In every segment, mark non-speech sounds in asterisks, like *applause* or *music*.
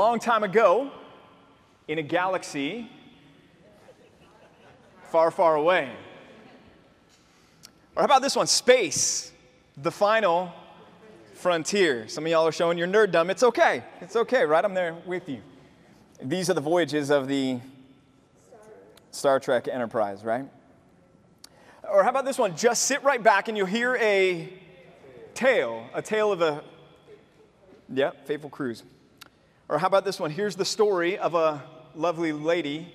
long time ago, in a galaxy far, far away. Or how about this one? Space, the final frontier. Some of y'all are showing your nerddom. It's okay. It's okay, right? I'm there with you. These are the voyages of the Star Trek Enterprise, right? Or how about this one? Just sit right back and you'll hear a tale, a tale of a, yeah, faithful cruise. Or how about this one? Here's the story of a lovely lady.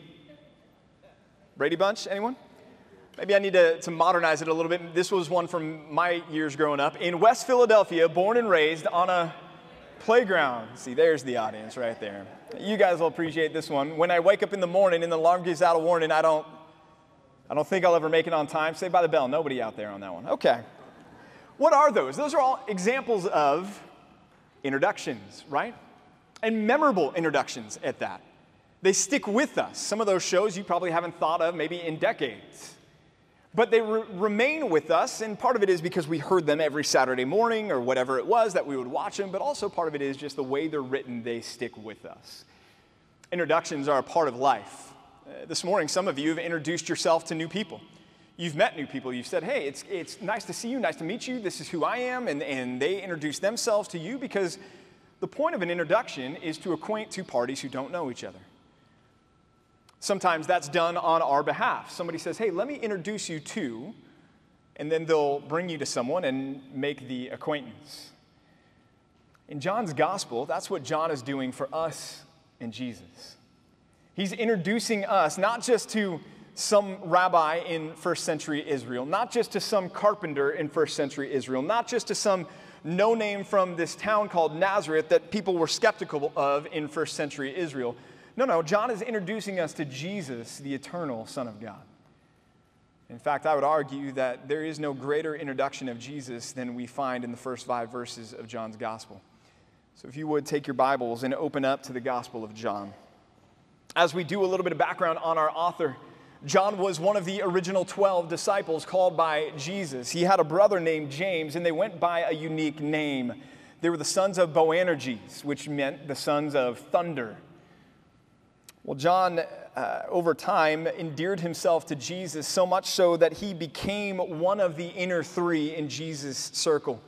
Brady Bunch, anyone? Maybe I need to, to modernize it a little bit. This was one from my years growing up. In West Philadelphia, born and raised on a playground. See, there's the audience right there. You guys will appreciate this one. When I wake up in the morning and the alarm gives out a warning, I don't, I don't think I'll ever make it on time. Saved by the Bell. Nobody out there on that one. Okay. What are those? Those are all examples of introductions, right? And memorable introductions at that. They stick with us. Some of those shows you probably haven't thought of maybe in decades. But they re- remain with us, and part of it is because we heard them every Saturday morning or whatever it was that we would watch them, but also part of it is just the way they're written, they stick with us. Introductions are a part of life. Uh, this morning, some of you have introduced yourself to new people. You've met new people. You've said, hey, it's, it's nice to see you, nice to meet you, this is who I am, and, and they introduce themselves to you because the point of an introduction is to acquaint two parties who don't know each other. Sometimes that's done on our behalf. Somebody says, hey, let me introduce you to, and then they'll bring you to someone and make the acquaintance. In John's gospel, that's what John is doing for us and Jesus. He's introducing us not just to some rabbi in first century Israel, not just to some carpenter in first century Israel, not just to some no name from this town called Nazareth that people were skeptical of in first century Israel. No, no, John is introducing us to Jesus, the eternal Son of God. In fact, I would argue that there is no greater introduction of Jesus than we find in the first five verses of John's Gospel. So if you would take your Bibles and open up to the Gospel of John. As we do a little bit of background on our author, John was one of the original 12 disciples called by Jesus. He had a brother named James, and they went by a unique name. They were the sons of Boanerges, which meant the sons of thunder. Well, John, uh, over time, endeared himself to Jesus so much so that he became one of the inner three in Jesus' circle.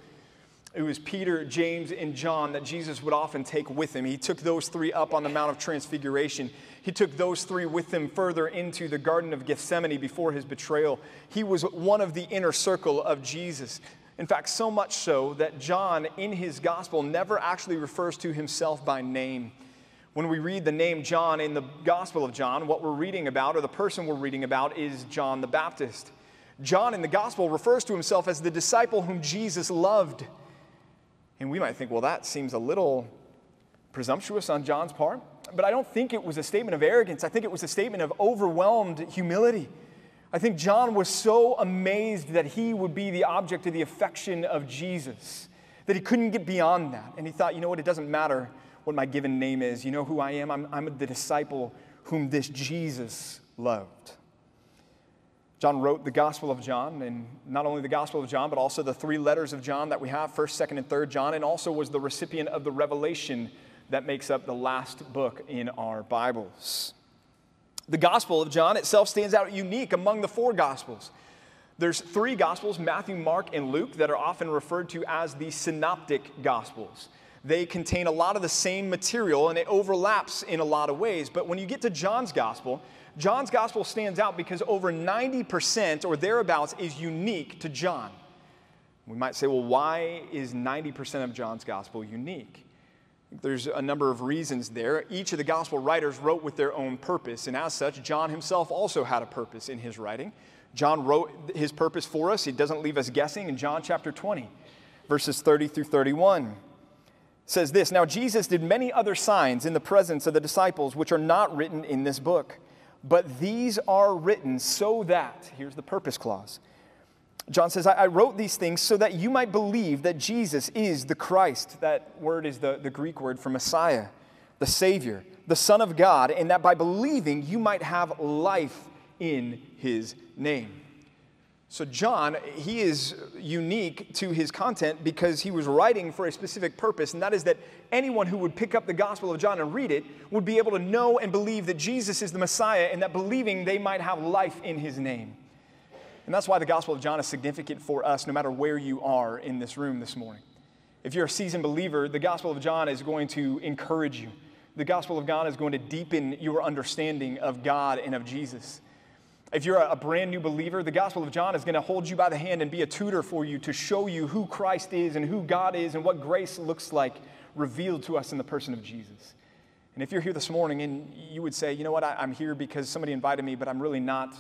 It was Peter, James, and John that Jesus would often take with him. He took those three up on the Mount of Transfiguration. He took those three with him further into the Garden of Gethsemane before his betrayal. He was one of the inner circle of Jesus. In fact, so much so that John, in his gospel, never actually refers to himself by name when we read the name John in the Gospel of John, what we're reading about, or the person we're reading about, is John the Baptist. John in the Gospel refers to himself as the disciple whom Jesus loved. And we might think, well, that seems a little presumptuous on John's part. But I don't think it was a statement of arrogance. I think it was a statement of overwhelmed humility. I think John was so amazed that he would be the object of the affection of Jesus that he couldn't get beyond that. And he thought, you know what, it doesn't matter what my given name is. You know who I am? I'm, I'm the disciple whom this Jesus loved. John wrote the Gospel of John, and not only the Gospel of John, but also the three letters of John that we have 1st, 2nd, and 3rd John, and also was the recipient of the revelation that makes up the last book in our Bibles. The Gospel of John itself stands out unique among the four Gospels. There's three Gospels, Matthew, Mark, and Luke, that are often referred to as the synoptic Gospels they contain a lot of the same material and it overlaps in a lot of ways. But when you get to John's gospel, John's gospel stands out because over 90% or thereabouts is unique to John. We might say, well, why is 90% of John's gospel unique? There's a number of reasons there. Each of the gospel writers wrote with their own purpose, and as such, John himself also had a purpose in his writing. John wrote his purpose for us. He doesn't leave us guessing in John chapter 20, verses 30 through 31 says this Now Jesus did many other signs in the presence of the disciples, which are not written in this book. But these are written so that, here's the purpose clause. John says, I, I wrote these things so that you might believe that Jesus is the Christ. That word is the, the Greek word for Messiah, the Savior, the Son of God, and that by believing you might have life in his name. So, John, he is unique to his content because he was writing for a specific purpose, and that is that anyone who would pick up the Gospel of John and read it would be able to know and believe that Jesus is the Messiah, and that believing they might have life in his name. And that's why the Gospel of John is significant for us, no matter where you are in this room this morning. If you're a seasoned believer, the Gospel of John is going to encourage you. The Gospel of John is going to deepen your understanding of God and of Jesus. If you're a brand new believer, the Gospel of John is going to hold you by the hand and be a tutor for you to show you who Christ is and who God is and what grace looks like revealed to us in the person of Jesus. And if you're here this morning and you would say, you know what, I, am here because somebody invited me, but I'm really not,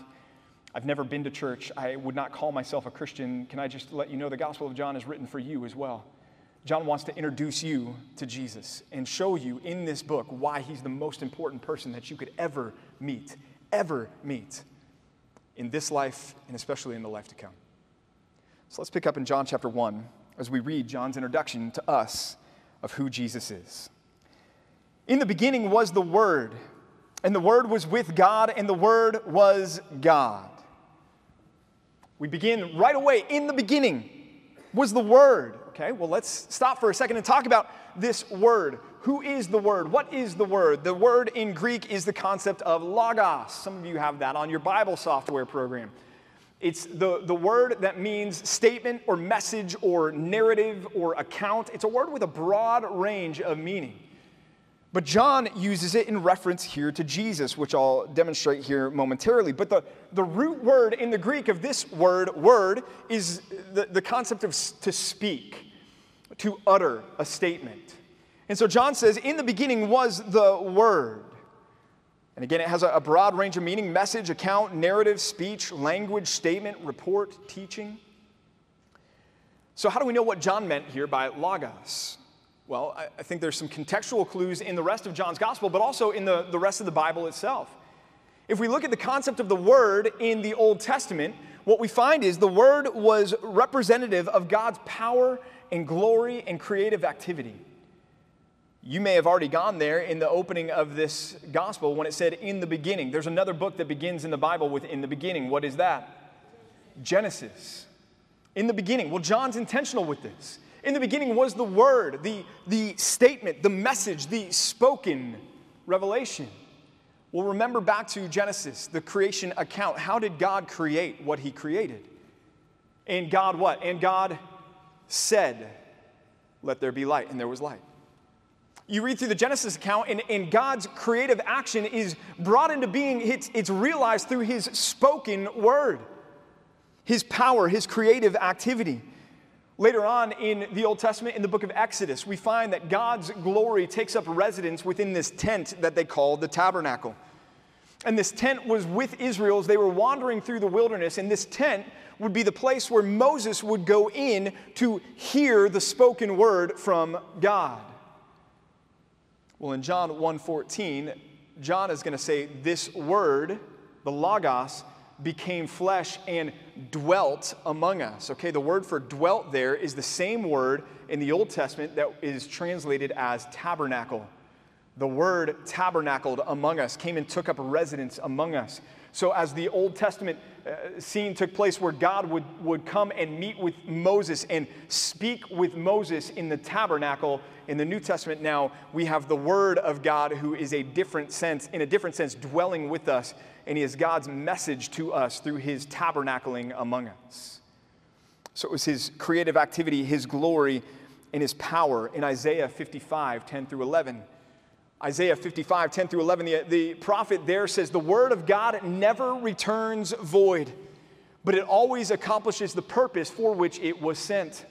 I've never been to church, I would not call myself a Christian, can I just let you know the Gospel of John is written for you as well? John wants to introduce you to Jesus and show you in this book why he's the most important person that you could ever meet, ever meet in this life and especially in the life to come. So let's pick up in John chapter 1 as we read John's introduction to us of who Jesus is. In the beginning was the Word, and the Word was with God, and the Word was God. We begin right away. In the beginning was the Word. Okay, well, let's stop for a second and talk about this word. Who is the word? What is the word? The word in Greek is the concept of logos. Some of you have that on your Bible software program. It's the, the word that means statement or message or narrative or account. It's a word with a broad range of meaning. But John uses it in reference here to Jesus, which I'll demonstrate here momentarily. But the, the root word in the Greek of this word, word, is the, the concept of to speak to utter a statement. And so John says, In the beginning was the Word. And again, it has a broad range of meaning message, account, narrative, speech, language, statement, report, teaching. So, how do we know what John meant here by logos? Well, I think there's some contextual clues in the rest of John's gospel, but also in the, the rest of the Bible itself. If we look at the concept of the word in the Old Testament, what we find is the word was representative of God's power and glory and creative activity. You may have already gone there in the opening of this gospel when it said, in the beginning. There's another book that begins in the Bible with in the beginning. What is that? Genesis. In the beginning. Well, John's intentional with this. In the beginning was the word, the, the statement, the message, the spoken revelation. Well, remember back to Genesis, the creation account. How did God create what he created? And God what? And God said, Let there be light, and there was light. You read through the Genesis account, and, and God's creative action is brought into being, it's, it's realized through His spoken word, His power, His creative activity. Later on in the Old Testament, in the book of Exodus, we find that God's glory takes up residence within this tent that they call the tabernacle. And this tent was with Israel as they were wandering through the wilderness. And this tent would be the place where Moses would go in to hear the spoken word from God. Well, in John 1:14, John is going to say this word, the logos, became flesh and dwelt among us. Okay, the word for dwelt there is the same word in the Old Testament that is translated as tabernacle. The word tabernacled among us came and took up residence among us. So, as the Old Testament uh, scene took place where God would, would come and meet with Moses and speak with Moses in the tabernacle, in the New Testament now, we have the Word of God who is a different sense, in a different sense, dwelling with us, and He is God's message to us through His tabernacling among us. So, it was His creative activity, His glory, and His power in Isaiah 55 10 through 11 Isaiah 55, 10 through 11, the, the prophet there says, The word of God never returns void, but it always accomplishes the purpose for which it was sent.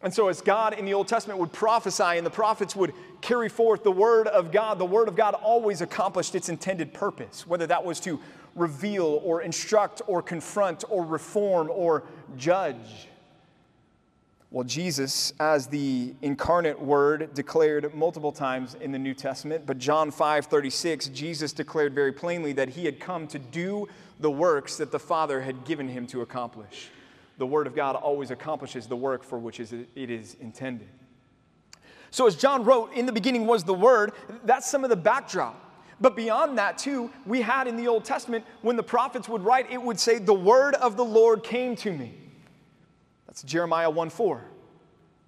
And so, as God in the Old Testament would prophesy and the prophets would carry forth the word of God, the word of God always accomplished its intended purpose, whether that was to reveal or instruct or confront or reform or judge. Well, Jesus, as the incarnate word, declared multiple times in the New Testament, but John 5 36, Jesus declared very plainly that he had come to do the works that the Father had given him to accomplish. The Word of God always accomplishes the work for which it is intended. So, as John wrote, in the beginning was the Word, that's some of the backdrop. But beyond that, too, we had in the Old Testament, when the prophets would write, it would say, The word of the Lord came to me. That's Jeremiah 1 4.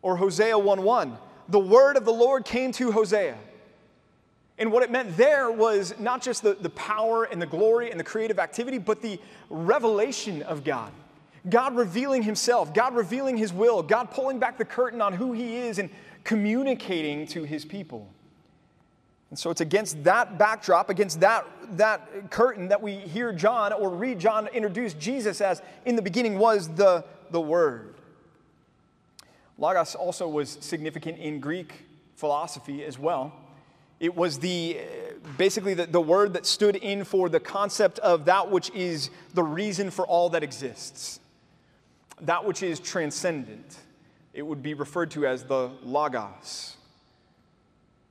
Or Hosea 1 1. The word of the Lord came to Hosea. And what it meant there was not just the, the power and the glory and the creative activity, but the revelation of God. God revealing Himself, God revealing His will, God pulling back the curtain on who He is and communicating to His people. And so it's against that backdrop, against that, that curtain, that we hear John or read John introduce Jesus as in the beginning was the, the Word. Logos also was significant in Greek philosophy as well. It was the basically the, the word that stood in for the concept of that which is the reason for all that exists, that which is transcendent. It would be referred to as the Logos.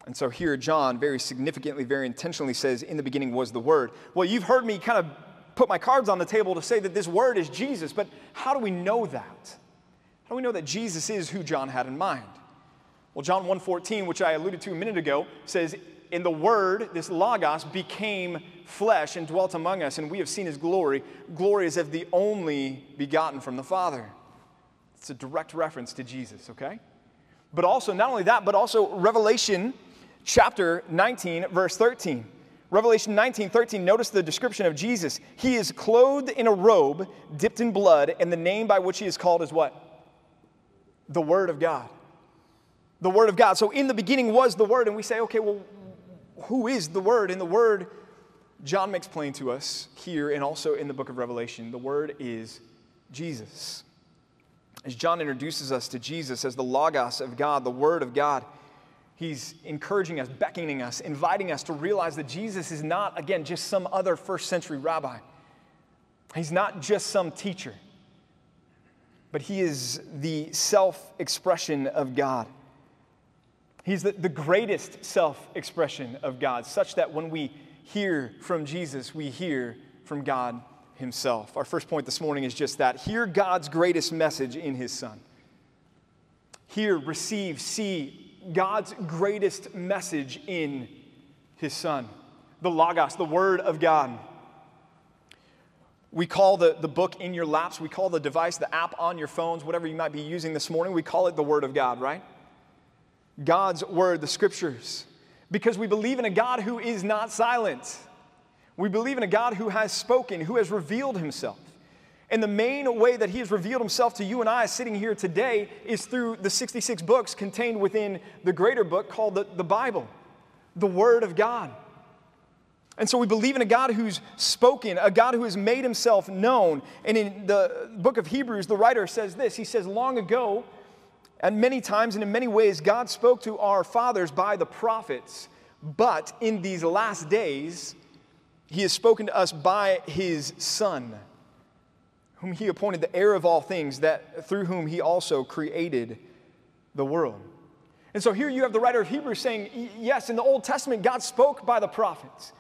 And so here, John very significantly, very intentionally says, In the beginning was the Word. Well, you've heard me kind of put my cards on the table to say that this Word is Jesus, but how do we know that? Do we know that Jesus is who John had in mind? Well, John 1:14, which I alluded to a minute ago, says, "In the Word, this Logos became flesh and dwelt among us, and we have seen His glory. Glory as of the only begotten from the Father." It's a direct reference to Jesus, okay? But also, not only that, but also Revelation chapter 19, verse 13. Revelation 19, 13, notice the description of Jesus. He is clothed in a robe dipped in blood, and the name by which he is called is what? The Word of God the Word of God. So in the beginning was the Word, and we say, okay, well, who is the Word? And the Word, John makes plain to us here and also in the book of Revelation, the Word is Jesus. As John introduces us to Jesus as the Logos of God, the Word of God, he's encouraging us, beckoning us, inviting us to realize that Jesus is not, again, just some other first century rabbi. He's not just some teacher, but he is the self expression of God. He's the, the greatest self expression of God, such that when we hear from Jesus, we hear from God Himself. Our first point this morning is just that hear God's greatest message in His Son. Hear, receive, see God's greatest message in His Son, the Logos, the Word of God. We call the, the book in your laps, we call the device, the app on your phones, whatever you might be using this morning, we call it the Word of God, right? God's word, the scriptures, because we believe in a God who is not silent. We believe in a God who has spoken, who has revealed himself. And the main way that he has revealed himself to you and I sitting here today is through the 66 books contained within the greater book called the, the Bible, the Word of God. And so we believe in a God who's spoken, a God who has made himself known. And in the book of Hebrews, the writer says this He says, Long ago, and many times and in many ways, God spoke to our fathers by the prophets. But in these last days, He has spoken to us by His Son, whom He appointed the heir of all things, that through whom He also created the world. And so here you have the writer of Hebrews saying, Yes, in the Old Testament, God spoke by the prophets.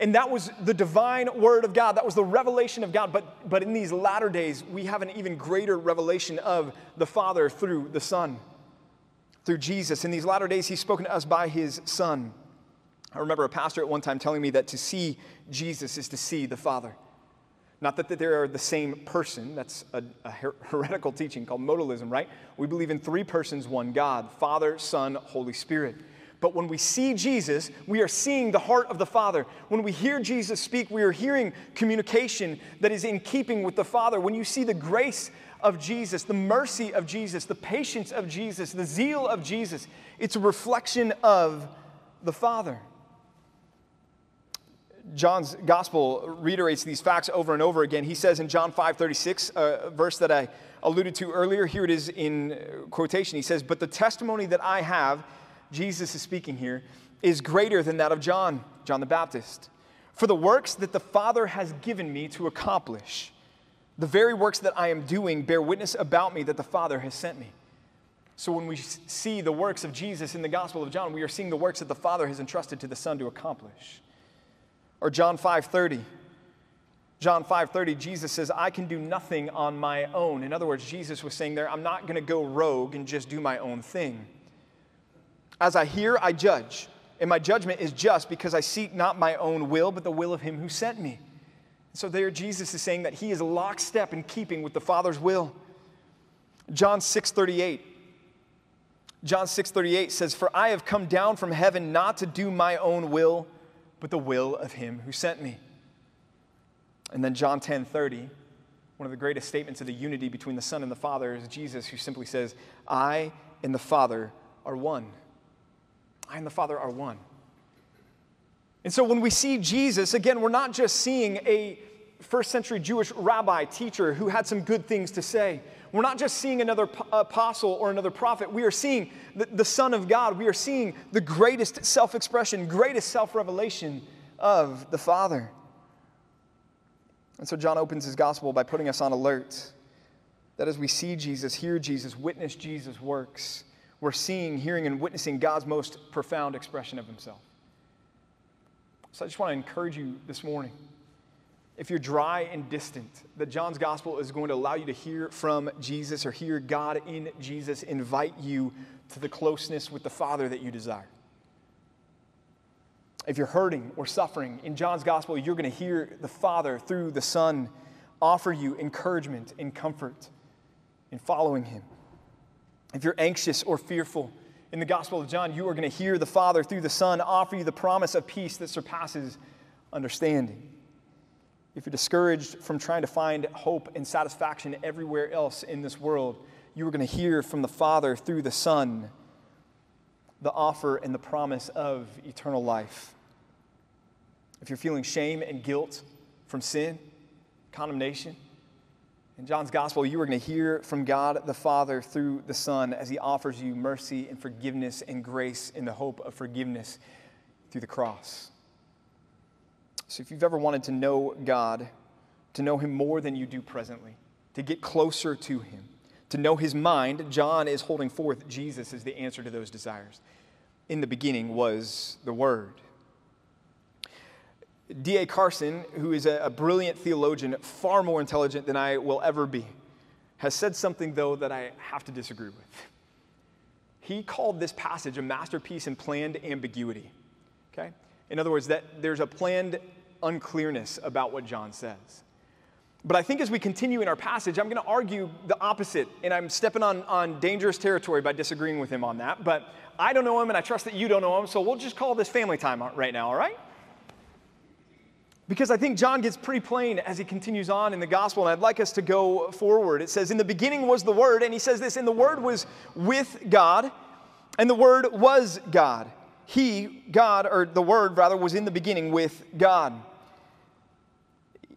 And that was the divine word of God. That was the revelation of God. But, but in these latter days, we have an even greater revelation of the Father through the Son, through Jesus. In these latter days, He's spoken to us by His Son. I remember a pastor at one time telling me that to see Jesus is to see the Father. Not that they are the same person. That's a, a *laughs* heretical teaching called modalism, right? We believe in three persons, one God Father, Son, Holy Spirit. But when we see Jesus, we are seeing the heart of the Father. When we hear Jesus speak, we are hearing communication that is in keeping with the Father. When you see the grace of Jesus, the mercy of Jesus, the patience of Jesus, the zeal of Jesus, it's a reflection of the Father. John's gospel reiterates these facts over and over again. He says in John 5 36, a verse that I alluded to earlier, here it is in quotation. He says, But the testimony that I have, Jesus is speaking here, is greater than that of John, John the Baptist. For the works that the Father has given me to accomplish, the very works that I am doing bear witness about me that the Father has sent me. So when we see the works of Jesus in the Gospel of John, we are seeing the works that the Father has entrusted to the Son to accomplish. Or John 5:30. John 5:30 Jesus says, "I can do nothing on my own." In other words, Jesus was saying there, I'm not going to go rogue and just do my own thing. As I hear, I judge. and my judgment is just because I seek not my own will, but the will of him who sent me. So there Jesus is saying that he is lockstep in keeping with the Father's will. John 6:38 John 6:38 says, "For I have come down from heaven not to do my own will, but the will of him who sent me." And then John 10:30, one of the greatest statements of the unity between the Son and the Father is Jesus who simply says, "I and the Father are one." I and the Father are one. And so when we see Jesus, again, we're not just seeing a first century Jewish rabbi, teacher who had some good things to say. We're not just seeing another apostle or another prophet. We are seeing the, the Son of God. We are seeing the greatest self expression, greatest self revelation of the Father. And so John opens his gospel by putting us on alert that as we see Jesus, hear Jesus, witness Jesus' works, we're seeing, hearing, and witnessing God's most profound expression of himself. So I just want to encourage you this morning. If you're dry and distant, that John's gospel is going to allow you to hear from Jesus or hear God in Jesus invite you to the closeness with the Father that you desire. If you're hurting or suffering, in John's gospel, you're going to hear the Father through the Son offer you encouragement and comfort in following him. If you're anxious or fearful, in the Gospel of John, you are going to hear the Father through the Son offer you the promise of peace that surpasses understanding. If you're discouraged from trying to find hope and satisfaction everywhere else in this world, you are going to hear from the Father through the Son the offer and the promise of eternal life. If you're feeling shame and guilt from sin, condemnation, in John's gospel, you are going to hear from God the Father through the Son as he offers you mercy and forgiveness and grace in the hope of forgiveness through the cross. So, if you've ever wanted to know God, to know him more than you do presently, to get closer to him, to know his mind, John is holding forth Jesus as the answer to those desires. In the beginning was the Word. D.A. Carson, who is a, brilliant theologian, far more intelligent than I will ever be, has said something, though, that I have to disagree with. He called this passage a masterpiece in planned ambiguity. Okay? In other words, that there's a planned unclearness about what John says. But I think as we continue in our passage, I'm going to argue the opposite, and I'm stepping on, on dangerous territory by disagreeing with him on that. But I don't know him, and I trust that you don't know him, so we'll just call this family time right now, all right? Because I think John gets pretty plain as he continues on in the gospel, and I'd like us to go forward. It says, In the beginning was the Word, and he says this, and the Word was with God, and the Word was God. He, God, or the Word rather, was in the beginning with God.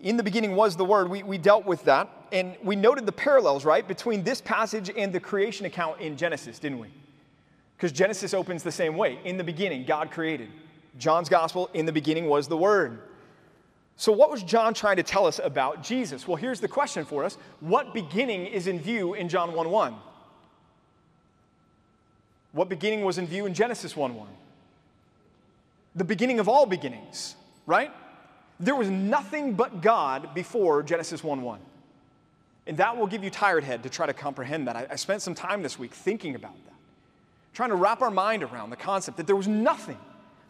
In the beginning was the Word. We, we dealt with that, and we noted the parallels, right, between this passage and the creation account in Genesis, didn't we? Because Genesis opens the same way. In the beginning, God created. John's gospel, in the beginning was the Word. So, what was John trying to tell us about Jesus? Well, here's the question for us What beginning is in view in John 1 1? What beginning was in view in Genesis 1 1? The beginning of all beginnings, right? There was nothing but God before Genesis 1 1. And that will give you tired head to try to comprehend that. I, I spent some time this week thinking about that, trying to wrap our mind around the concept that there was nothing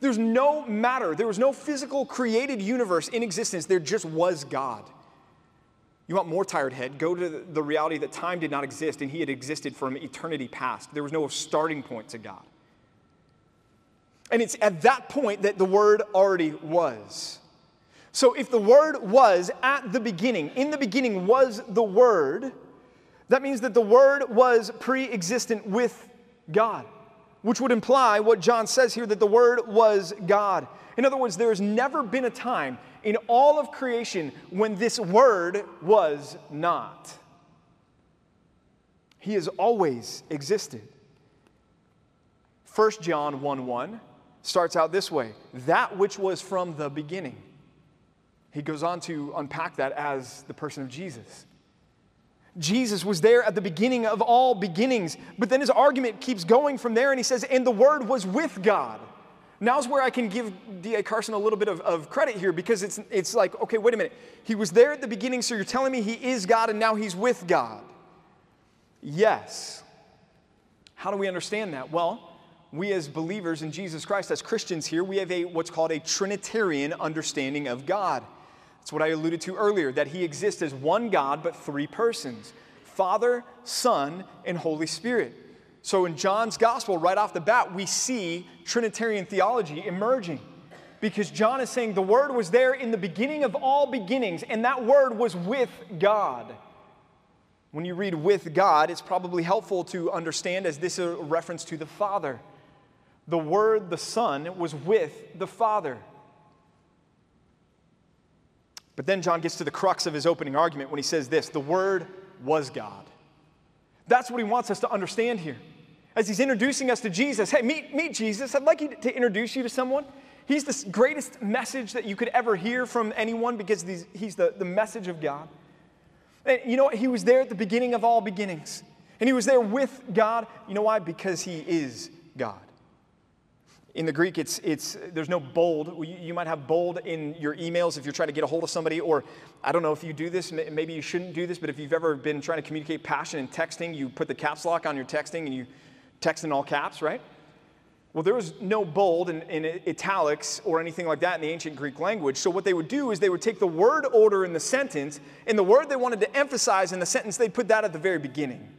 there's no matter, there was no physical created universe in existence, there just was God. You want more tired head? Go to the reality that time did not exist and he had existed from eternity past. There was no starting point to God. And it's at that point that the Word already was. So if the Word was at the beginning, in the beginning was the Word, that means that the Word was pre existent with God which would imply what John says here that the Word was God. In other words, there has never been a time in all of creation when this Word was not. He has always existed. 1 John 1 1 starts out this way that which was from the beginning. He goes on to unpack that as the person of Jesus. Jesus was there at the beginning of all beginnings. But then his argument keeps going from there, and he says, And the Word was with God. Now's where I can give D.A. Carson a little bit of, of credit here because it's, it's like, okay, wait a minute. He was there at the beginning, so you're telling me he is God and now he's with God. Yes. How do we understand that? Well, we as believers in Jesus Christ, as Christians here, we have a what's called a Trinitarian understanding of God. That's what I alluded to earlier, that he exists as one God, but three persons Father, Son, and Holy Spirit. So in John's gospel, right off the bat, we see Trinitarian theology emerging. Because John is saying the Word was there in the beginning of all beginnings, and that Word was with God. When you read with God, it's probably helpful to understand as this is a reference to the Father. The Word, the Son, was with the Father. But then John gets to the crux of his opening argument when he says this the Word was God. That's what he wants us to understand here. As he's introducing us to Jesus, hey, meet, meet Jesus. I'd like to introduce you to someone. He's the greatest message that you could ever hear from anyone because he's, he's the, the message of God. And you know what? He was there at the beginning of all beginnings. And he was there with God. You know why? Because he is God. In the Greek, it's, it's, there's no bold. You might have bold in your emails if you're trying to get a hold of somebody, or I don't know if you do this, maybe you shouldn't do this, but if you've ever been trying to communicate passion in texting, you put the caps lock on your texting and you text in all caps, right? Well, there was no bold in, in italics or anything like that in the ancient Greek language. So, what they would do is they would take the word order in the sentence, and the word they wanted to emphasize in the sentence, they'd put that at the very beginning.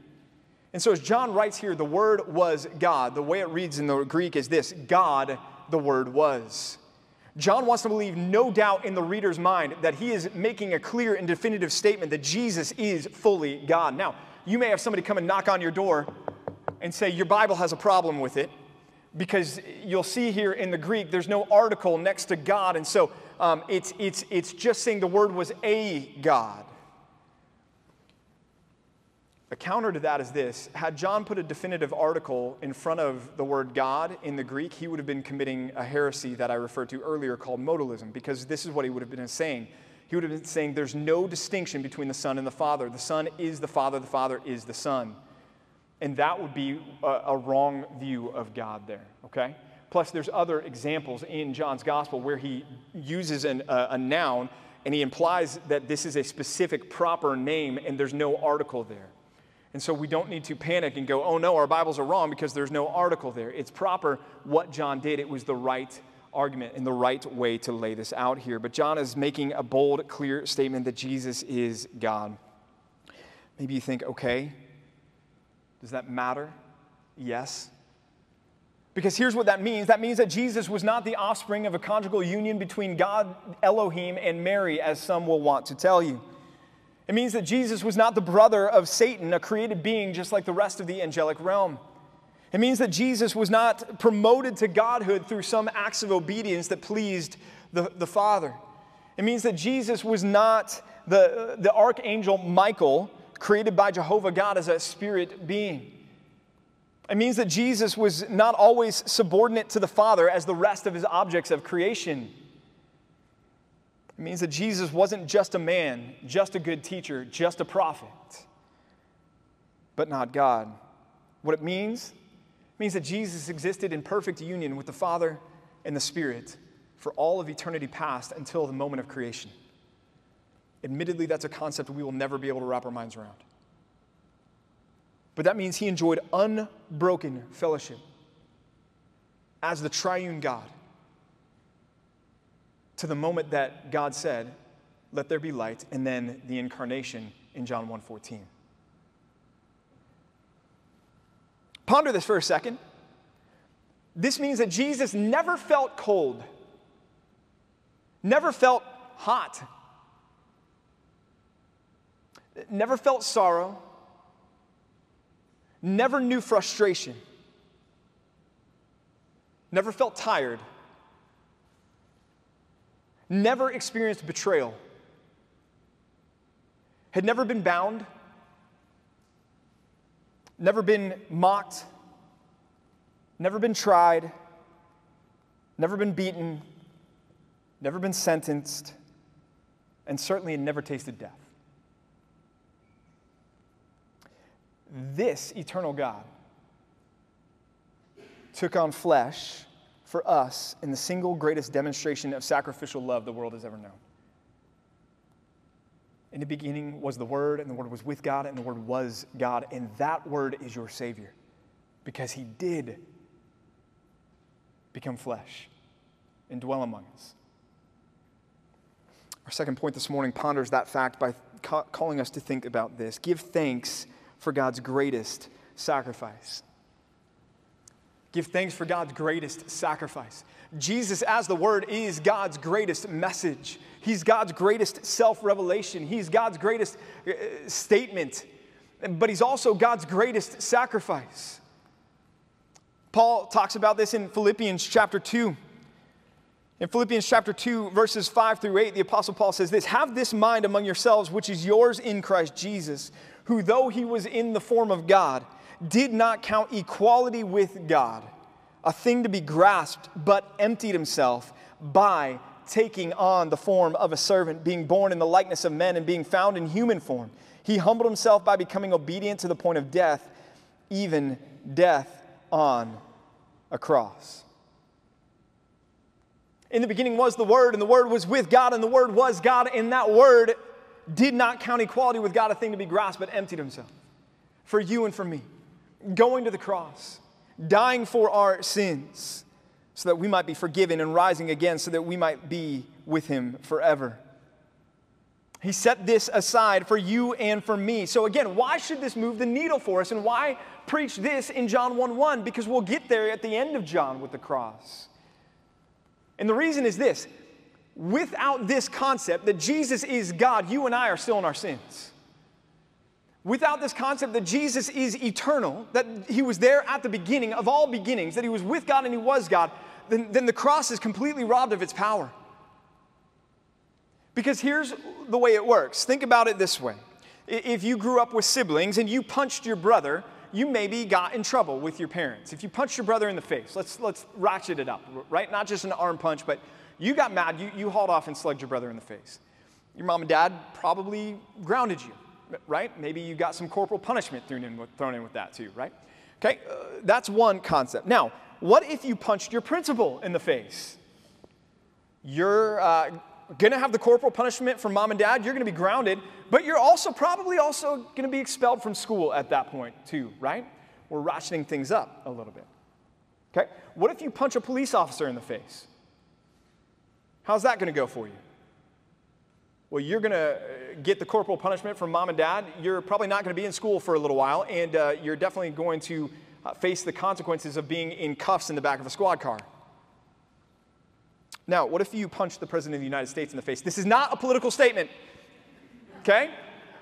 And so, as John writes here, the Word was God. The way it reads in the Greek is this God, the Word was. John wants to leave no doubt in the reader's mind that he is making a clear and definitive statement that Jesus is fully God. Now, you may have somebody come and knock on your door and say, Your Bible has a problem with it, because you'll see here in the Greek, there's no article next to God. And so um, it's, it's, it's just saying the word was a God. Counter to that is this had John put a definitive article in front of the word God in the Greek, he would have been committing a heresy that I referred to earlier called modalism, because this is what he would have been saying. He would have been saying there's no distinction between the Son and the Father. The Son is the Father, the Father is the Son. And that would be a, a wrong view of God there, okay? Plus, there's other examples in John's gospel where he uses an, uh, a noun and he implies that this is a specific proper name and there's no article there. And so we don't need to panic and go, oh no, our Bibles are wrong because there's no article there. It's proper what John did. It was the right argument and the right way to lay this out here. But John is making a bold, clear statement that Jesus is God. Maybe you think, okay, does that matter? Yes. Because here's what that means that means that Jesus was not the offspring of a conjugal union between God, Elohim, and Mary, as some will want to tell you. It means that Jesus was not the brother of Satan, a created being just like the rest of the angelic realm. It means that Jesus was not promoted to godhood through some acts of obedience that pleased the, the Father. It means that Jesus was not the, the archangel Michael, created by Jehovah God as a spirit being. It means that Jesus was not always subordinate to the Father as the rest of his objects of creation. It means that Jesus wasn't just a man, just a good teacher, just a prophet, but not God. What it means? It means that Jesus existed in perfect union with the Father and the Spirit for all of eternity past until the moment of creation. Admittedly, that's a concept we will never be able to wrap our minds around. But that means he enjoyed unbroken fellowship as the triune God to the moment that God said, "Let there be light," and then the incarnation in John 1:14. Ponder this for a second. This means that Jesus never felt cold, never felt hot, never felt sorrow, never knew frustration, never felt tired never experienced betrayal, had never been bound, never been mocked, never been tried, never been beaten, never been sentenced, and certainly had never tasted death. This eternal God took on flesh for us in the single greatest demonstration of sacrificial love the world has ever known. In the beginning was the Word, and the Word was with God, and the Word was God, and that Word is your Savior because He did become flesh and dwell among us. Our second point this morning ponders that fact by ca- calling us to think about this. Give thanks for God's greatest sacrifice. Give thanks for God's greatest sacrifice. Jesus, as the Word, is God's greatest message. He's God's greatest self revelation. He's God's greatest uh, statement, but He's also God's greatest sacrifice. Paul talks about this in Philippians chapter 2. In Philippians chapter 2, verses 5 through 8, the Apostle Paul says this Have this mind among yourselves, which is yours in Christ Jesus, who, though he was in the form of God, did not count equality with God a thing to be grasped, but emptied himself by taking on the form of a servant, being born in the likeness of men, and being found in human form. He humbled himself by becoming obedient to the point of death, even death on a cross. In the beginning was the Word, and the Word was with God, and the Word was God, and that Word did not count equality with God a thing to be grasped, but emptied himself for you and for me, going to the cross, dying for our sins, so that we might be forgiven, and rising again, so that we might be with him forever. He set this aside for you and for me. So, again, why should this move the needle for us? And why preach this in John 1 1? Because we'll get there at the end of John with the cross. And the reason is this without this concept that Jesus is God, you and I are still in our sins. Without this concept that Jesus is eternal, that he was there at the beginning of all beginnings, that he was with God and he was God, then, then the cross is completely robbed of its power. Because here's the way it works think about it this way. If you grew up with siblings and you punched your brother, you maybe got in trouble with your parents. If you punched your brother in the face, let's, let's ratchet it up, right? Not just an arm punch, but you got mad, you, you hauled off and slugged your brother in the face. Your mom and dad probably grounded you, right? Maybe you got some corporal punishment thrown in with, thrown in with that too, right? Okay, uh, that's one concept. Now, what if you punched your principal in the face? You're uh, gonna have the corporal punishment from mom and dad, you're gonna be grounded, but you're also probably also gonna be expelled from school at that point too, right? We're ratcheting things up a little bit. Okay? What if you punch a police officer in the face? How's that gonna go for you? Well, you're gonna get the corporal punishment from mom and dad. You're probably not gonna be in school for a little while, and uh, you're definitely going to uh, face the consequences of being in cuffs in the back of a squad car. Now, what if you punch the President of the United States in the face? This is not a political statement, okay?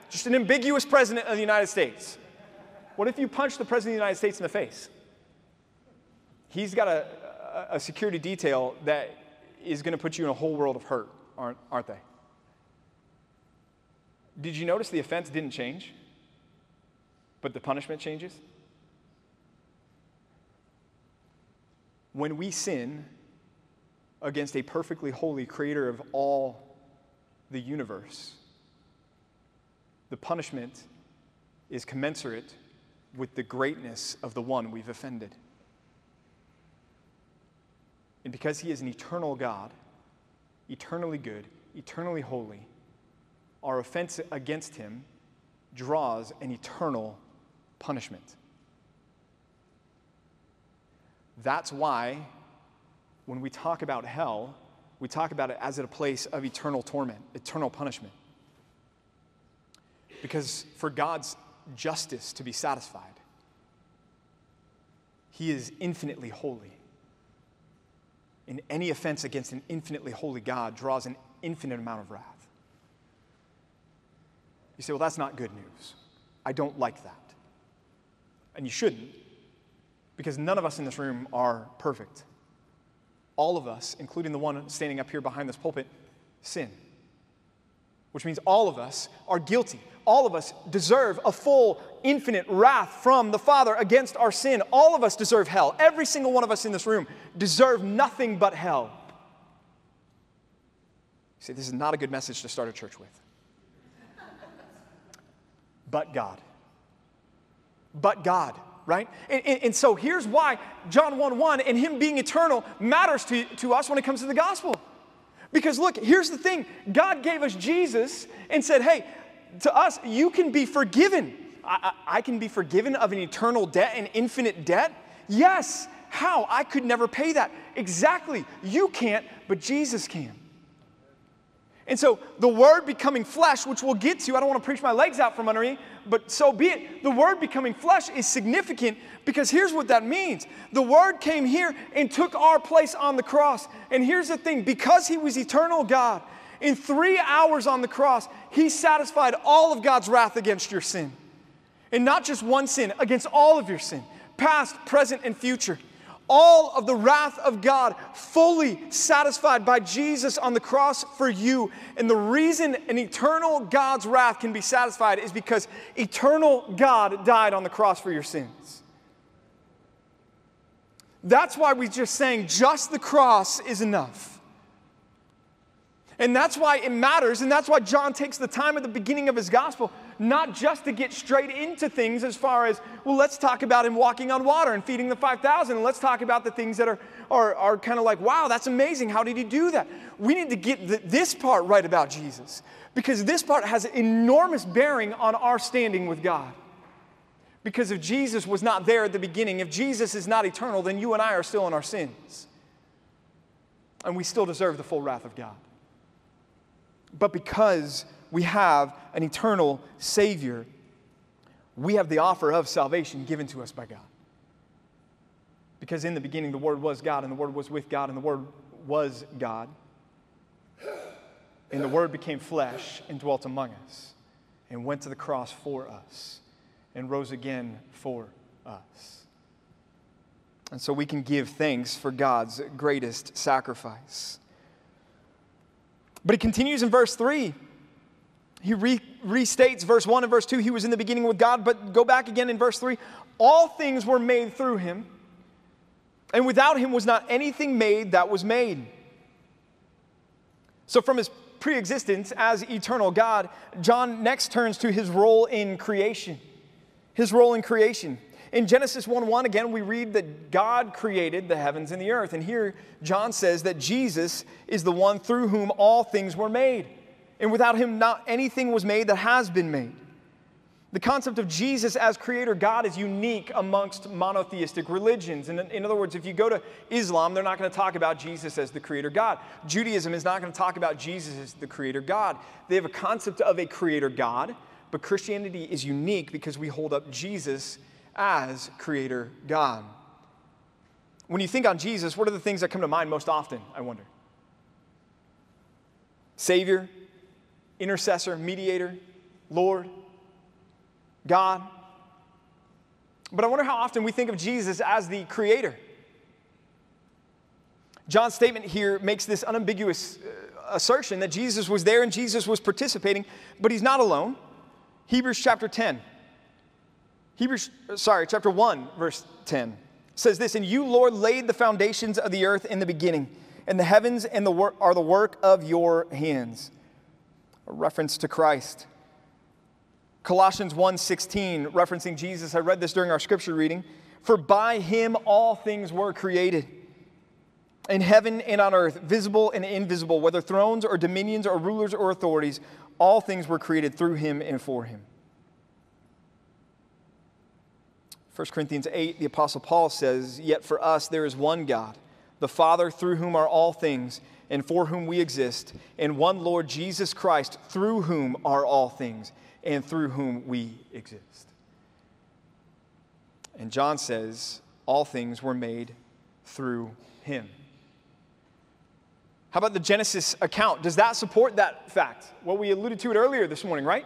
Just an ambiguous President of the United States. What if you punch the President of the United States in the face? He's got a, a security detail that is going to put you in a whole world of hurt, aren't, aren't they? Did you notice the offense didn't change, but the punishment changes? When we sin, against a perfectly holy creator of all the universe. The punishment is commensurate with the greatness of the one we've offended. And because he is an eternal God, eternally good, eternally holy, our offense against him draws an eternal punishment. That's why when we talk about hell, we talk about it as a place of eternal torment, eternal punishment. Because for God's justice to be satisfied, He is infinitely holy. And any offense against an infinitely holy God draws an infinite amount of wrath. You say, well, that's not good news. I don't like that. And you shouldn't, because none of us in this room are perfect all of us, including the one standing up here behind this pulpit, sin. Which means all of us are guilty. All of us deserve a full, infinite wrath from the Father against our sin. All of us deserve hell. Every single one of us in this room deserve nothing but hell. You say, this is not a good message to start a church with. But God. But God right? And, and, and, so here's why John 1 1 and Him being eternal matters to, to us when it comes to the gospel. Because look, here's the thing God gave us Jesus and said, hey, to us, you can be forgiven. I, I, I can be forgiven of an eternal debt, an infinite debt. Yes. How? I could never pay that. Exactly. You can't, but Jesus can. And so the word becoming flesh, which we'll get to, I don't want to preach my legs out from under me, but so be it. The word becoming flesh is significant because here's what that means the word came here and took our place on the cross. And here's the thing because he was eternal God, in three hours on the cross, he satisfied all of God's wrath against your sin. And not just one sin, against all of your sin, past, present, and future all of the wrath of God fully satisfied by Jesus on the cross for you. And the reason an eternal God's wrath can be satisfied is because eternal God died on the cross for your sins. That's why we just saying just the cross is enough. And that's why it matters, and that's why John takes the time at the beginning of his gospel, not just to get straight into things as far as, well, let's talk about him walking on water and feeding the 5,000, and let's talk about the things that are, are, are kind of like, wow, that's amazing. How did he do that? We need to get the, this part right about Jesus, because this part has enormous bearing on our standing with God. Because if Jesus was not there at the beginning, if Jesus is not eternal, then you and I are still in our sins. And we still deserve the full wrath of God but because we have an eternal Savior, we have the offer of salvation given to us by God. Because in the beginning, the Word was God, and the Word was with God, and the Word was God. And the Word became flesh and dwelt among us, and went to the cross for us, and rose again for us. And so we can give thanks for God's greatest sacrifice. But he continues in verse 3. He re- restates verse 1 and verse 2. He was in the beginning with God, but go back again in verse 3. All things were made through him, and without him was not anything made that was made. So, from his pre existence as eternal God, John next turns to his role in creation. His role in creation. In Genesis 1 1, again, we read that God created the heavens and the earth. And here, John says that Jesus is the one through whom all things were made. And without him, not anything was made that has been made. The concept of Jesus as creator God is unique amongst monotheistic religions. And in other words, if you go to Islam, they're not going to talk about Jesus as the creator God. Judaism is not going to talk about Jesus as the creator God. They have a concept of a creator God, but Christianity is unique because we hold up Jesus as Creator God. When you think on Jesus, what are the things that come to mind most often, I wonder? Savior, intercessor, mediator, Lord, God. But I wonder how often we think of Jesus as the Creator. John's statement here makes this unambiguous uh, assertion that Jesus was there and Jesus was participating, but he's not alone. Hebrews chapter 10. Hebrews, sorry, chapter 1, verse 10 says this And you, Lord, laid the foundations of the earth in the beginning, and the heavens and the wor- are the work of your hands. A reference to Christ. Colossians 1:16 referencing Jesus. I read this during our scripture reading. For by him all things were created. In heaven and on earth, visible and invisible, whether thrones or dominions or rulers or authorities, all things were created through him and for him. 1 Corinthians 8, the Apostle Paul says, Yet for us there is one God, the Father, through whom are all things, and for whom we exist, and one Lord Jesus Christ, through whom are all things, and through whom we exist. And John says, All things were made through him. How about the Genesis account? Does that support that fact? Well, we alluded to it earlier this morning, right?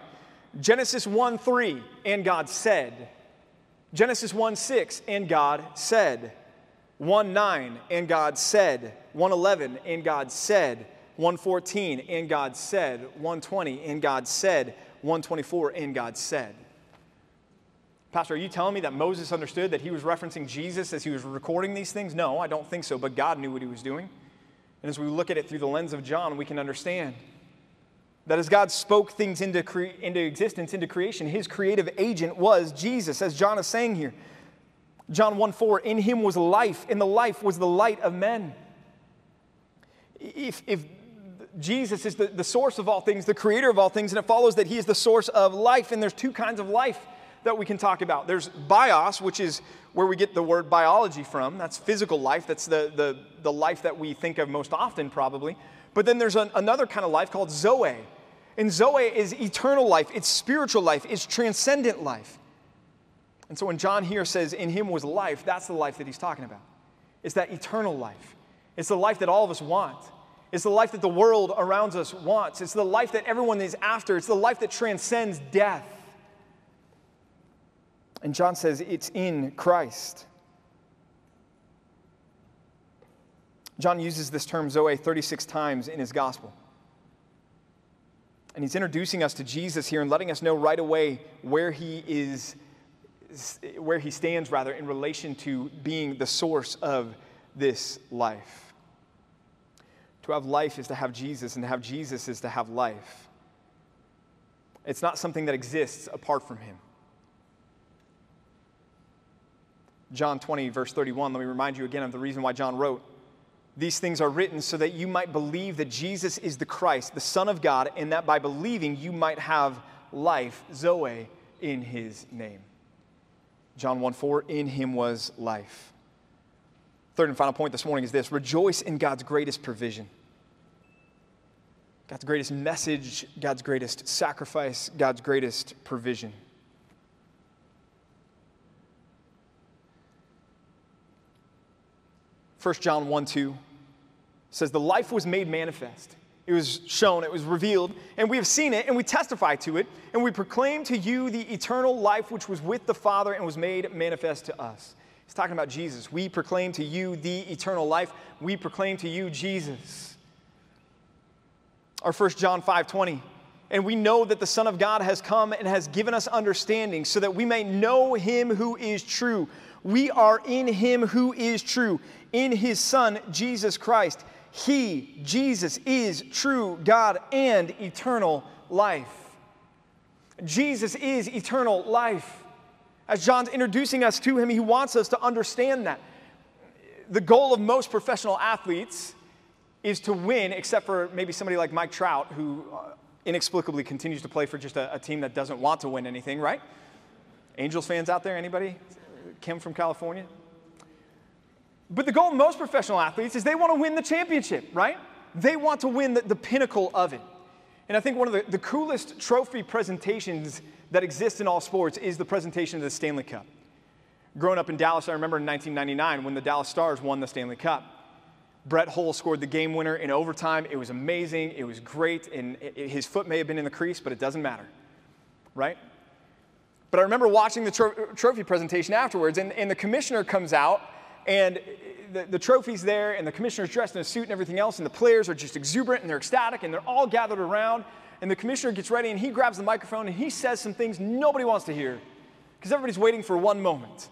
Genesis 1 3, and God said, Genesis 1 6, and God said. 1 9, and God said. 111, and God said. 114, and God said. 120, and God said. 124, and God said. Pastor, are you telling me that Moses understood that he was referencing Jesus as he was recording these things? No, I don't think so, but God knew what he was doing. And as we look at it through the lens of John, we can understand. That as God spoke things into, cre- into existence, into creation, his creative agent was Jesus, as John is saying here. John 1 4, in him was life, and the life was the light of men. If, if Jesus is the, the source of all things, the creator of all things, and it follows that he is the source of life, and there's two kinds of life that we can talk about. There's bios, which is where we get the word biology from. That's physical life. That's the, the, the life that we think of most often, probably. But then there's an, another kind of life called Zoe. And Zoe is eternal life, it's spiritual life, it's transcendent life. And so when John here says, In him was life, that's the life that he's talking about. It's that eternal life. It's the life that all of us want. It's the life that the world around us wants. It's the life that everyone is after. It's the life that transcends death. And John says it's in Christ. John uses this term Zoe 36 times in his gospel. And he's introducing us to Jesus here and letting us know right away where he is, where he stands, rather, in relation to being the source of this life. To have life is to have Jesus, and to have Jesus is to have life. It's not something that exists apart from him. John 20, verse 31, let me remind you again of the reason why John wrote. These things are written so that you might believe that Jesus is the Christ, the Son of God, and that by believing you might have life, Zoe, in his name. John 1 4, in him was life. Third and final point this morning is this rejoice in God's greatest provision. God's greatest message, God's greatest sacrifice, God's greatest provision. 1 John 1 2 says, The life was made manifest. It was shown, it was revealed, and we have seen it, and we testify to it, and we proclaim to you the eternal life which was with the Father and was made manifest to us. He's talking about Jesus. We proclaim to you the eternal life. We proclaim to you Jesus. Our first John 5 20. And we know that the Son of God has come and has given us understanding so that we may know him who is true. We are in him who is true, in his Son, Jesus Christ. He, Jesus, is true God and eternal life. Jesus is eternal life. As John's introducing us to him, he wants us to understand that. The goal of most professional athletes is to win, except for maybe somebody like Mike Trout, who uh, inexplicably continues to play for just a, a team that doesn't want to win anything, right? Angels fans out there, anybody? Kim from California? But the goal of most professional athletes is they want to win the championship, right? They want to win the, the pinnacle of it. And I think one of the, the coolest trophy presentations that exists in all sports is the presentation of the Stanley Cup. Growing up in Dallas, I remember in 1999 when the Dallas Stars won the Stanley Cup. Brett Hull scored the game winner in overtime. It was amazing. It was great. And it, his foot may have been in the crease, but it doesn't matter, right? But I remember watching the tro- trophy presentation afterwards, and, and the commissioner comes out and the, the trophy's there, and the commissioner's dressed in a suit and everything else, and the players are just exuberant and they're ecstatic, and they're all gathered around. And the commissioner gets ready, and he grabs the microphone, and he says some things nobody wants to hear because everybody's waiting for one moment.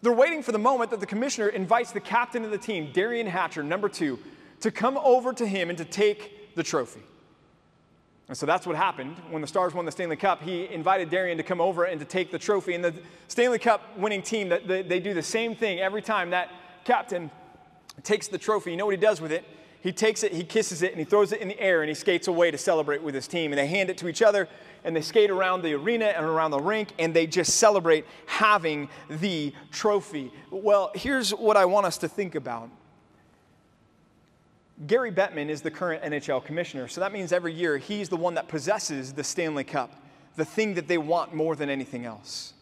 They're waiting for the moment that the commissioner invites the captain of the team, Derian Hatcher, number two, to come over to him and to take the trophy. And so that's what happened when the Stars won the Stanley Cup. He invited Derian to come over and to take the trophy. And the Stanley Cup winning team, they do the same thing every time that captain takes the trophy. You know what he does with it? He takes it, he kisses it, and he throws it in the air, and he skates away to celebrate with his team. And they hand it to each other, and they skate around the arena and around the rink, and they just celebrate having the trophy. Well, here's what I want us to think about Gary Bettman is the current NHL commissioner, so that means every year he's the one that possesses the Stanley Cup, the thing that they want more than anything else.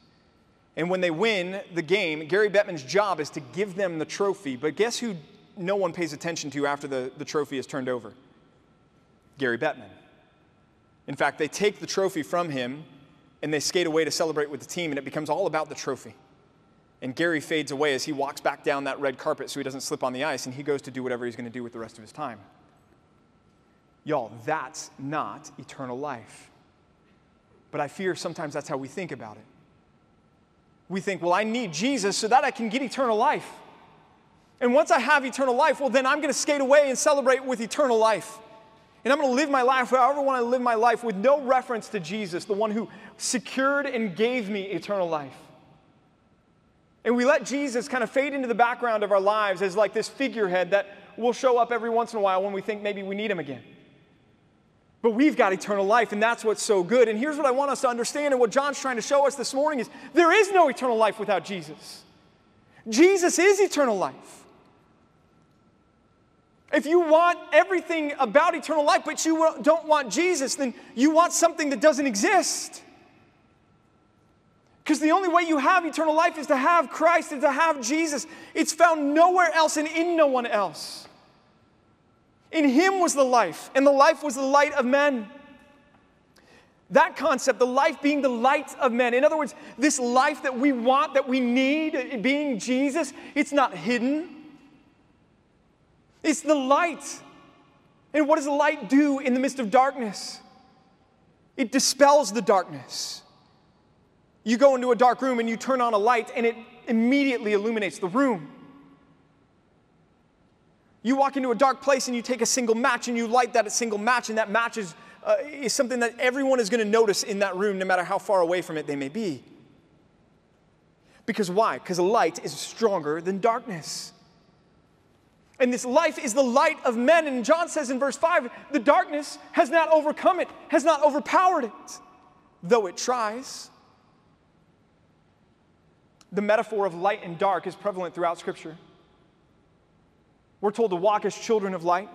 And when they win the game, Gary Bettman's job is to give them the trophy. But guess who no one pays attention to after the, the trophy is turned over? Gary Bettman. In fact, they take the trophy from him and they skate away to celebrate with the team, and it becomes all about the trophy. And Gary fades away as he walks back down that red carpet so he doesn't slip on the ice, and he goes to do whatever he's going to do with the rest of his time. Y'all, that's not eternal life. But I fear sometimes that's how we think about it. We think, well, I need Jesus so that I can get eternal life. And once I have eternal life, well, then I'm going to skate away and celebrate with eternal life. And I'm going to live my life however I want to live my life with no reference to Jesus, the one who secured and gave me eternal life. And we let Jesus kind of fade into the background of our lives as like this figurehead that will show up every once in a while when we think maybe we need him again. But we've got eternal life, and that's what's so good. And here's what I want us to understand, and what John's trying to show us this morning is there is no eternal life without Jesus. Jesus is eternal life. If you want everything about eternal life, but you don't want Jesus, then you want something that doesn't exist. Because the only way you have eternal life is to have Christ and to have Jesus. It's found nowhere else and in no one else. In Him was the life, and the life was the light of men. That concept, the life being the light of men. In other words, this life that we want, that we need, being Jesus, it's not hidden. It's the light. And what does the light do in the midst of darkness? It dispels the darkness. You go into a dark room and you turn on a light, and it immediately illuminates the room. You walk into a dark place and you take a single match and you light that single match, and that match is uh, is something that everyone is going to notice in that room, no matter how far away from it they may be. Because why? Because light is stronger than darkness. And this life is the light of men. And John says in verse 5 the darkness has not overcome it, has not overpowered it, though it tries. The metaphor of light and dark is prevalent throughout Scripture. We're told to walk as children of light.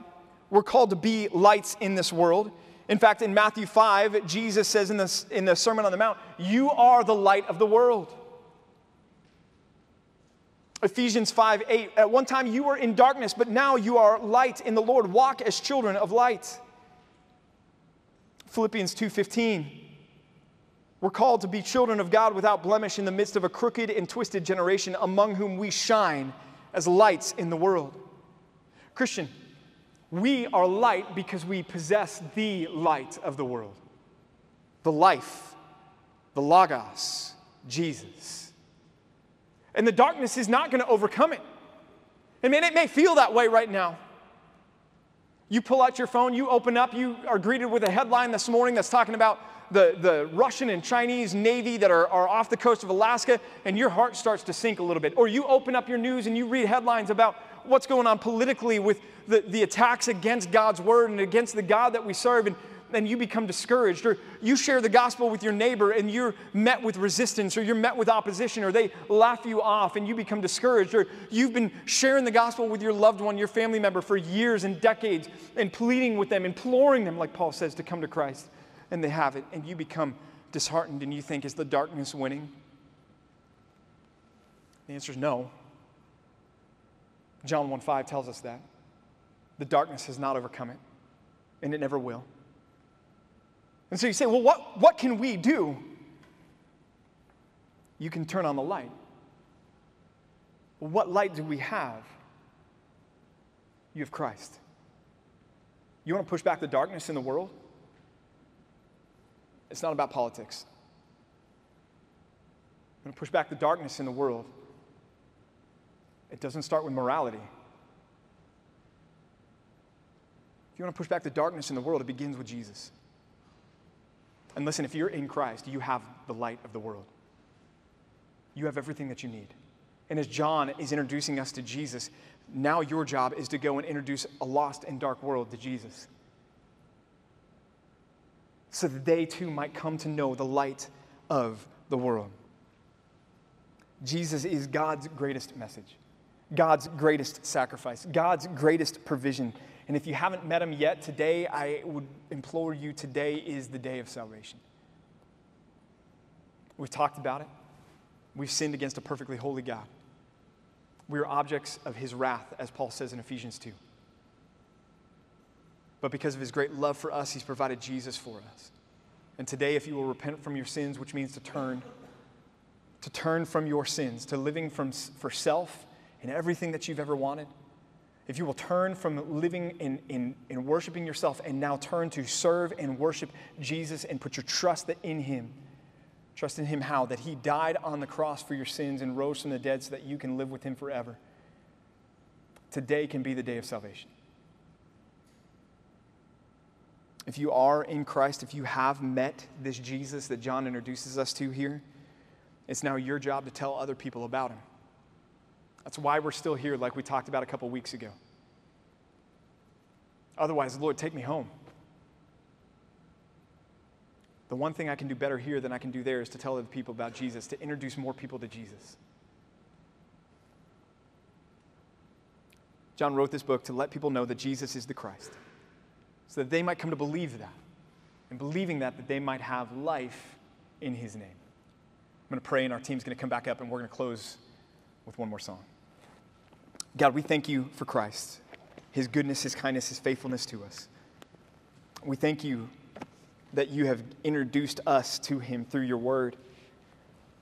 We're called to be lights in this world. In fact, in Matthew 5, Jesus says in the, in the Sermon on the Mount, You are the light of the world. Ephesians 5 8, at one time you were in darkness, but now you are light in the Lord. Walk as children of light. Philippians 2 15, we're called to be children of God without blemish in the midst of a crooked and twisted generation among whom we shine as lights in the world. Christian, we are light because we possess the light of the world the life, the Logos, Jesus. And the darkness is not going to overcome it. I mean, it may feel that way right now. You pull out your phone, you open up, you are greeted with a headline this morning that's talking about the, the Russian and Chinese Navy that are, are off the coast of Alaska, and your heart starts to sink a little bit. Or you open up your news and you read headlines about what's going on politically with the, the attacks against God's word and against the God that we serve, and, and you become discouraged, or you share the gospel with your neighbor and you're met with resistance, or you're met with opposition, or they laugh you off and you become discouraged, or you've been sharing the gospel with your loved one, your family member for years and decades, and pleading with them, imploring them, like Paul says, to come to Christ, and they have it, and you become disheartened and you think, is the darkness winning? The answer is no. John 1 5 tells us that. The darkness has not overcome it, and it never will. And so you say, well, what, what can we do? You can turn on the light. What light do we have? You have Christ. You want to push back the darkness in the world? It's not about politics. You want to push back the darkness in the world? It doesn't start with morality. If you want to push back the darkness in the world, it begins with Jesus. And listen, if you're in Christ, you have the light of the world. You have everything that you need. And as John is introducing us to Jesus, now your job is to go and introduce a lost and dark world to Jesus. So that they too might come to know the light of the world. Jesus is God's greatest message. God's greatest sacrifice, God's greatest provision. And if you haven't met him yet, today, I would implore you today is the day of salvation. We've talked about it. We've sinned against a perfectly holy God. We are objects of his wrath, as Paul says in Ephesians 2. But because of his great love for us, he's provided Jesus for us. And today, if you will repent from your sins, which means to turn, to turn from your sins, to living from, for self and everything that you've ever wanted, if you will turn from living in, in, in worshiping yourself and now turn to serve and worship Jesus and put your trust in Him, trust in Him how? That He died on the cross for your sins and rose from the dead so that you can live with Him forever. Today can be the day of salvation. If you are in Christ, if you have met this Jesus that John introduces us to here, it's now your job to tell other people about Him. That's why we're still here, like we talked about a couple weeks ago. Otherwise, Lord, take me home. the one thing I can do better here than I can do there is to tell other people about Jesus, to introduce more people to Jesus. John wrote this book to let people know that Jesus is the Christ, so that they might come to believe that. And believing that, that they might have life in his name. I'm going to pray, and our team's going to come back up, and we're going to close with one more song. God, we thank you for Christ, his goodness, his kindness, his faithfulness to us. We thank you that you have introduced us to him through your word,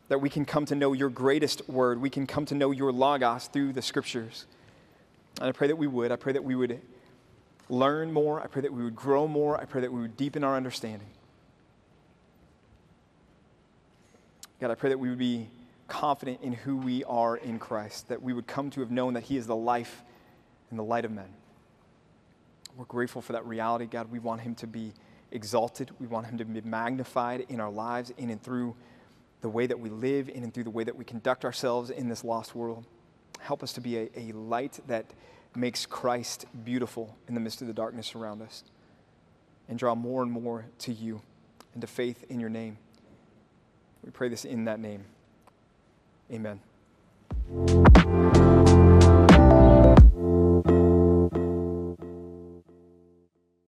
that we can come to know your greatest word. We can come to know your Logos through the scriptures. And I pray that we would. I pray that we would learn more. I pray that we would grow more. I pray that we would deepen our understanding. God, I pray that we would be confident in who we are in Christ, that we would come to have known that He is the life and the light of men. We're grateful for that reality, God. We want Him to be exalted. We want Him to be magnified in our lives, in and through the way that we live, in and through the way that we conduct ourselves in this lost world. Help us to be a, a light that makes Christ beautiful in the midst of the darkness around us and draw more and more to you and to faith in your name. We pray this in that name. Amen.